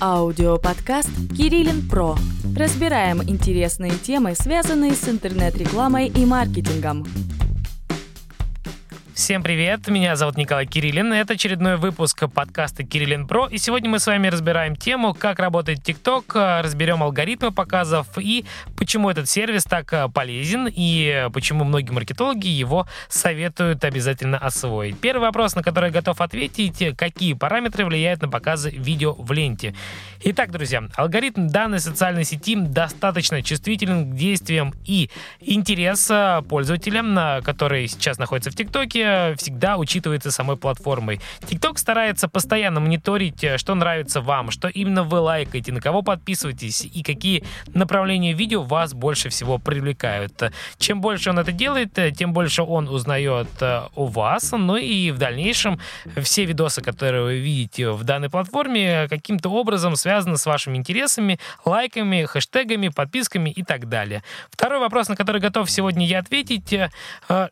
Аудиоподкаст «Кириллин Про». Разбираем интересные темы, связанные с интернет-рекламой и маркетингом. Всем привет, меня зовут Николай Кириллин, это очередной выпуск подкаста Кириллин Про, и сегодня мы с вами разбираем тему, как работает TikTok, разберем алгоритмы показов и почему этот сервис так э, полезен и почему многие маркетологи его советуют обязательно освоить. Первый вопрос, на который я готов ответить, какие параметры влияют на показы видео в ленте. Итак, друзья, алгоритм данной социальной сети достаточно чувствителен к действиям и интерес пользователя, который сейчас находится в ТикТоке, всегда учитывается самой платформой. TikTok старается постоянно мониторить, э, что нравится вам, что именно вы лайкаете, на кого подписываетесь и какие направления видео вас больше всего привлекают. Чем больше он это делает, э, тем больше он узнает э, о вас, ну и в дальнейшем все видосы, которые вы видите в данной платформе, каким-то образом связаны с вашими интересами, лайками, хэштегами, подписками и так далее. Второй вопрос, на который готов сегодня я ответить,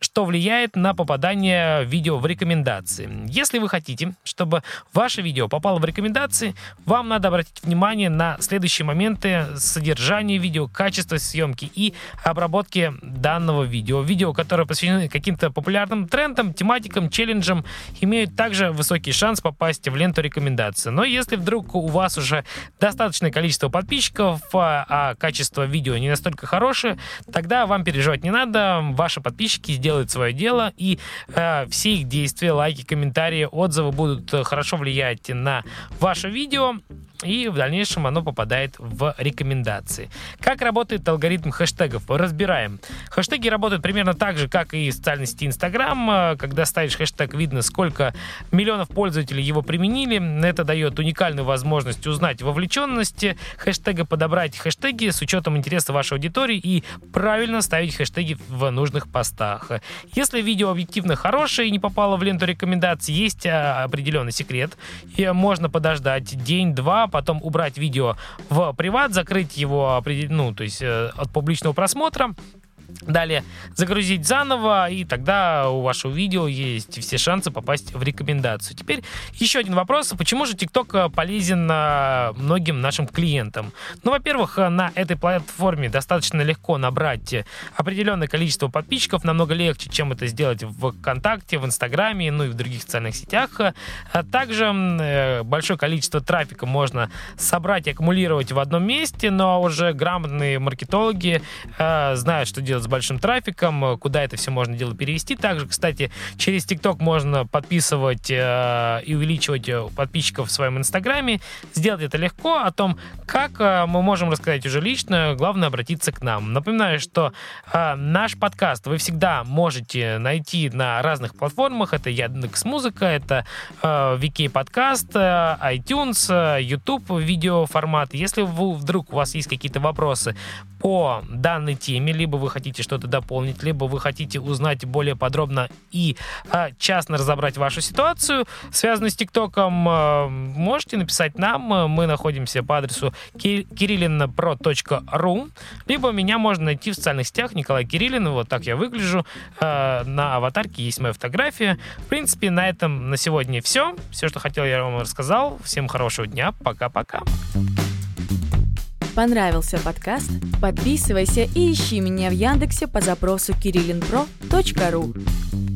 что влияет на попадание добавление видео в рекомендации. Если вы хотите, чтобы ваше видео попало в рекомендации, вам надо обратить внимание на следующие моменты содержания видео, качество съемки и обработки данного видео. Видео, которые посвящены каким-то популярным трендам, тематикам, челленджам, имеют также высокий шанс попасть в ленту рекомендаций. Но если вдруг у вас уже достаточное количество подписчиков, а, а качество видео не настолько хорошее, тогда вам переживать не надо, ваши подписчики сделают свое дело, и все их действия, лайки, комментарии, отзывы будут э, хорошо влиять на ваше видео и в дальнейшем оно попадает в рекомендации. Как работает алгоритм хэштегов? Разбираем. Хэштеги работают примерно так же, как и в социальной сети Instagram. Когда ставишь хэштег, видно, сколько миллионов пользователей его применили. Это дает уникальную возможность узнать вовлеченность хэштега, подобрать хэштеги с учетом интереса вашей аудитории и правильно ставить хэштеги в нужных постах. Если видео объективно хорошее и не попало в ленту рекомендаций, есть а, определенный секрет. И можно подождать день-два, потом убрать видео в приват, закрыть его ну, то есть, э, от публичного просмотра, Далее загрузить заново, и тогда у вашего видео есть все шансы попасть в рекомендацию. Теперь еще один вопрос. Почему же TikTok э, полезен э, многим нашим клиентам? Ну, во-первых, э, на этой платформе достаточно легко набрать определенное количество подписчиков, намного легче, чем это сделать в ВКонтакте, в Инстаграме, ну и в других социальных сетях. А также большое количество трафика можно собрать и аккумулировать в одном месте, но уже грамотные маркетологи знают, что делать большим трафиком, э, куда это все можно дело перевести. Также, кстати, через TikTok можно подписывать э, и увеличивать э, подписчиков в своем Инстаграме. Сделать это легко. О том, как э, мы можем рассказать уже лично, главное обратиться к нам. Напоминаю, что э, наш подкаст вы всегда можете найти на разных платформах. Это Яндекс Музыка, это э, VK подкаст, э, iTunes, э, YouTube видеоформат. Если вы, вдруг у вас есть какие-то вопросы по данной теме, либо вы хотите что-то дополнить, либо вы хотите узнать более подробно и а, частно разобрать вашу ситуацию, связанную с ТикТоком, а, можете написать нам. Мы находимся по адресу kirillinpro.ru, либо меня можно найти в социальных сетях Николай Кириллин, вот так я выгляжу. А, на аватарке есть моя фотография. В принципе, на этом на сегодня все. Все, что хотел, я вам рассказал. Всем хорошего дня. Пока-пока. Понравился подкаст? Подписывайся и ищи меня в Яндексе по запросу kirillinpro.ru